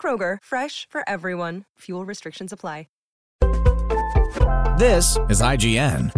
Kroger, fresh for everyone. Fuel restrictions apply. This is IGN.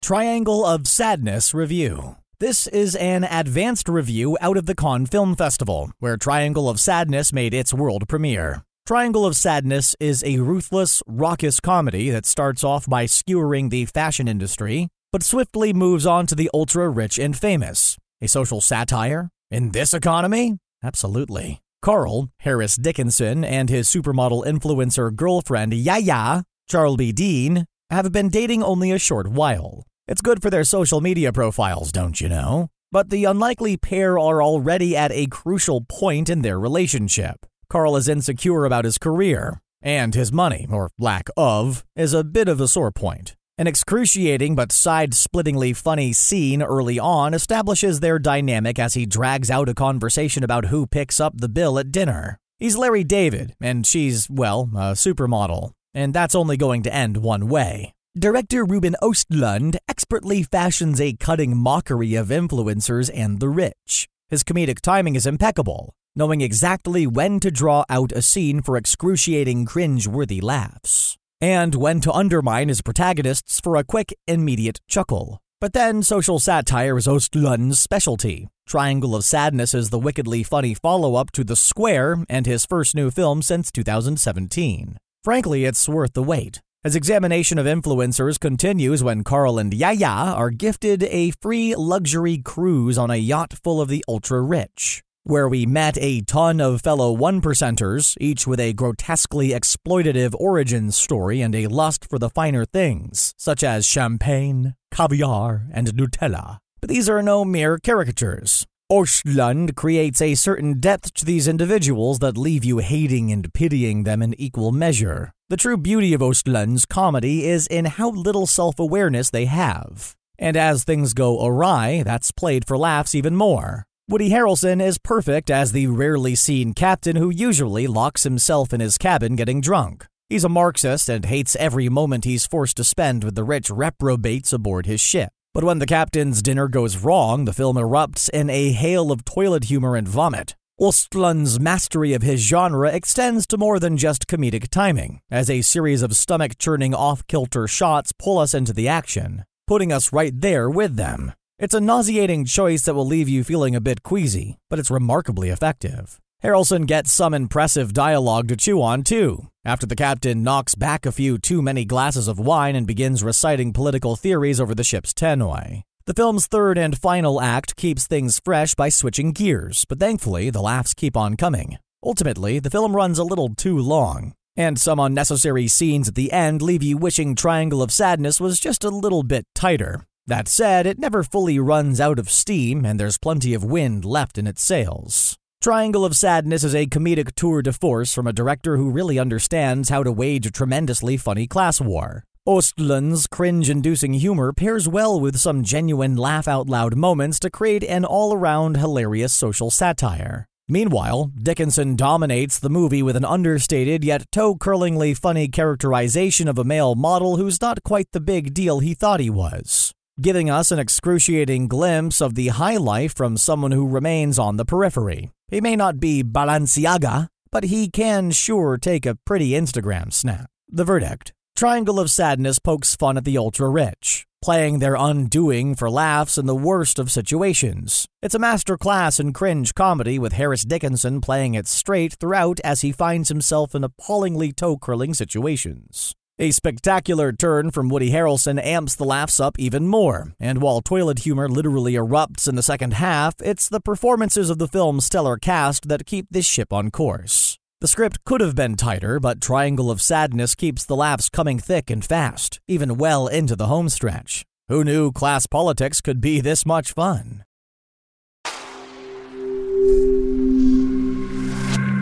Triangle of Sadness Review. This is an advanced review out of the Cannes Film Festival, where Triangle of Sadness made its world premiere. Triangle of Sadness is a ruthless, raucous comedy that starts off by skewering the fashion industry, but swiftly moves on to the ultra rich and famous. A social satire? In this economy? Absolutely. Carl, Harris Dickinson, and his supermodel influencer girlfriend Yaya, Charlbi Dean, have been dating only a short while. It's good for their social media profiles, don't you know? But the unlikely pair are already at a crucial point in their relationship. Carl is insecure about his career, and his money, or lack of, is a bit of a sore point. An excruciating but side splittingly funny scene early on establishes their dynamic as he drags out a conversation about who picks up the bill at dinner. He's Larry David, and she's, well, a supermodel. And that's only going to end one way. Director Ruben Ostlund expertly fashions a cutting mockery of influencers and the rich. His comedic timing is impeccable, knowing exactly when to draw out a scene for excruciating cringe-worthy laughs and when to undermine his protagonists for a quick, immediate chuckle. But then social satire is Ostlund's specialty. Triangle of Sadness is the wickedly funny follow up to The Square and his first new film since 2017. Frankly, it's worth the wait. His examination of influencers continues when Carl and Yaya are gifted a free luxury cruise on a yacht full of the ultra rich where we met a ton of fellow one percenters, each with a grotesquely exploitative origin story and a lust for the finer things, such as champagne, caviar, and Nutella. But these are no mere caricatures. Ostlund creates a certain depth to these individuals that leave you hating and pitying them in equal measure. The true beauty of Ostlund's comedy is in how little self awareness they have. And as things go awry, that's played for laughs even more. Woody Harrelson is perfect as the rarely seen captain who usually locks himself in his cabin getting drunk. He's a Marxist and hates every moment he's forced to spend with the rich reprobates aboard his ship. But when the captain's dinner goes wrong, the film erupts in a hail of toilet humor and vomit. Ostlund's mastery of his genre extends to more than just comedic timing, as a series of stomach churning off kilter shots pull us into the action, putting us right there with them. It's a nauseating choice that will leave you feeling a bit queasy, but it's remarkably effective. Harrelson gets some impressive dialogue to chew on, too, after the captain knocks back a few too many glasses of wine and begins reciting political theories over the ship's tannoy. The film's third and final act keeps things fresh by switching gears, but thankfully, the laughs keep on coming. Ultimately, the film runs a little too long, and some unnecessary scenes at the end leave you wishing Triangle of Sadness was just a little bit tighter. That said, it never fully runs out of steam, and there's plenty of wind left in its sails. Triangle of Sadness is a comedic tour de force from a director who really understands how to wage a tremendously funny class war. Ostlund's cringe inducing humor pairs well with some genuine laugh out loud moments to create an all around hilarious social satire. Meanwhile, Dickinson dominates the movie with an understated yet toe curlingly funny characterization of a male model who's not quite the big deal he thought he was giving us an excruciating glimpse of the high life from someone who remains on the periphery. He may not be Balenciaga, but he can sure take a pretty Instagram snap. The verdict Triangle of Sadness pokes fun at the ultra rich, playing their undoing for laughs in the worst of situations. It's a masterclass in cringe comedy with Harris Dickinson playing it straight throughout as he finds himself in appallingly toe curling situations. A spectacular turn from Woody Harrelson amps the laughs up even more, and while toilet humor literally erupts in the second half, it's the performances of the film's stellar cast that keep this ship on course. The script could have been tighter, but Triangle of Sadness keeps the laughs coming thick and fast, even well into the homestretch. Who knew class politics could be this much fun?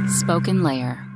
SpokenLayer.